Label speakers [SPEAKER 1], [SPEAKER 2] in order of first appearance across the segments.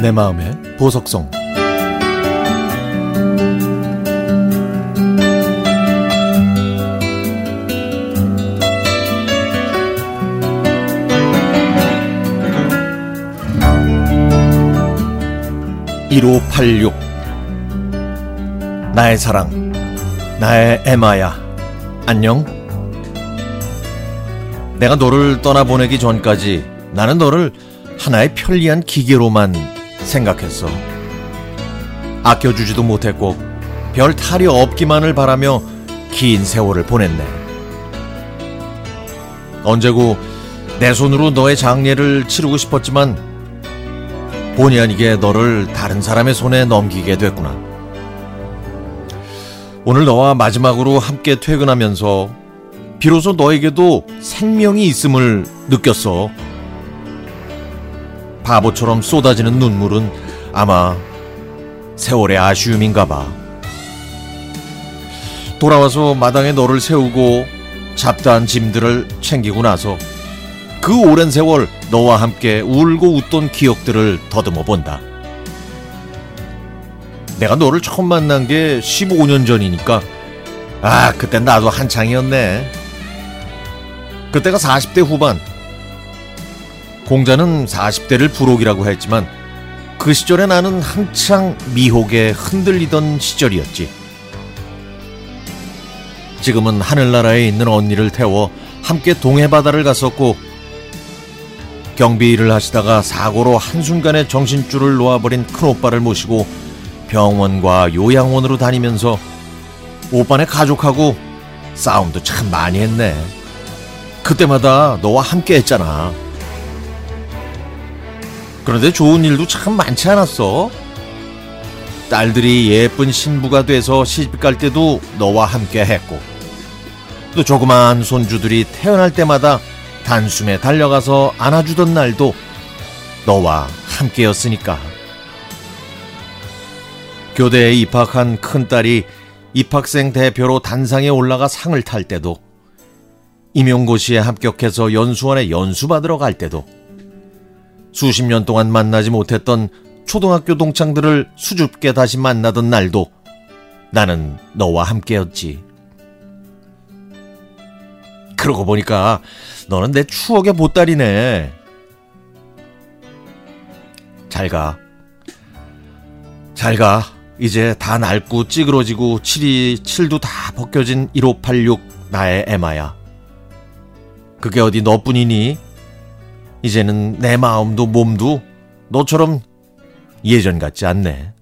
[SPEAKER 1] 내 마음의 보석성 (1586) 나의 사랑 나의 에마야. 안녕. 내가 너를 떠나보내기 전까지 나는 너를 하나의 편리한 기계로만 생각했어. 아껴주지도 못했고 별 탈이 없기만을 바라며 긴 세월을 보냈네. 언제고 내 손으로 너의 장례를 치르고 싶었지만 본의 아니게 너를 다른 사람의 손에 넘기게 됐구나. 오늘 너와 마지막으로 함께 퇴근하면서 비로소 너에게도 생명이 있음을 느꼈어. 바보처럼 쏟아지는 눈물은 아마 세월의 아쉬움인가 봐. 돌아와서 마당에 너를 세우고 잡다한 짐들을 챙기고 나서 그 오랜 세월 너와 함께 울고 웃던 기억들을 더듬어 본다. 내가 너를 처음 만난 게 15년 전이니까 아, 그때 나도 한창이었네. 그때가 40대 후반. 공자는 40대를 부록이라고 했지만 그 시절에 나는 한창 미혹에 흔들리던 시절이었지. 지금은 하늘나라에 있는 언니를 태워 함께 동해바다를 갔었고 경비 일을 하시다가 사고로 한순간에 정신줄을 놓아버린 큰오빠를 모시고 병원과 요양원으로 다니면서 오빠네 가족하고 싸움도 참 많이 했네. 그때마다 너와 함께 했잖아. 그런데 좋은 일도 참 많지 않았어. 딸들이 예쁜 신부가 돼서 시집 갈 때도 너와 함께 했고, 또 조그마한 손주들이 태어날 때마다 단숨에 달려가서 안아주던 날도 너와 함께였으니까. 교대에 입학한 큰딸이 입학생 대표로 단상에 올라가 상을 탈 때도, 임용고시에 합격해서 연수원에 연수받으러 갈 때도, 수십 년 동안 만나지 못했던 초등학교 동창들을 수줍게 다시 만나던 날도 나는 너와 함께였지. 그러고 보니까 너는 내 추억의 보따리네. 잘 가. 잘 가. 이제 다 낡고 찌그러지고 칠이 칠도 다 벗겨진 1586 나의 에마야. 그게 어디 너뿐이니? 이제는 내 마음도 몸도 너처럼 예전 같지 않네.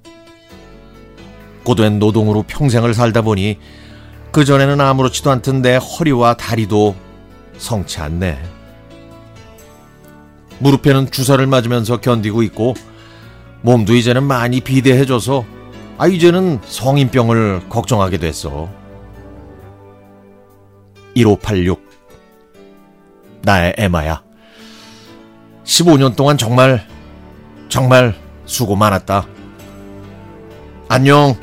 [SPEAKER 1] 고된 노동으로 평생을 살다 보니 그전에는 아무렇지도 않던 내 허리와 다리도 성치 않네. 무릎에는 주사를 맞으면서 견디고 있고 몸도 이제는 많이 비대해져서 아 이제는 성인병을 걱정하게 됐어. 1586 나의 에마야. 15년 동안 정말 정말 수고 많았다. 안녕.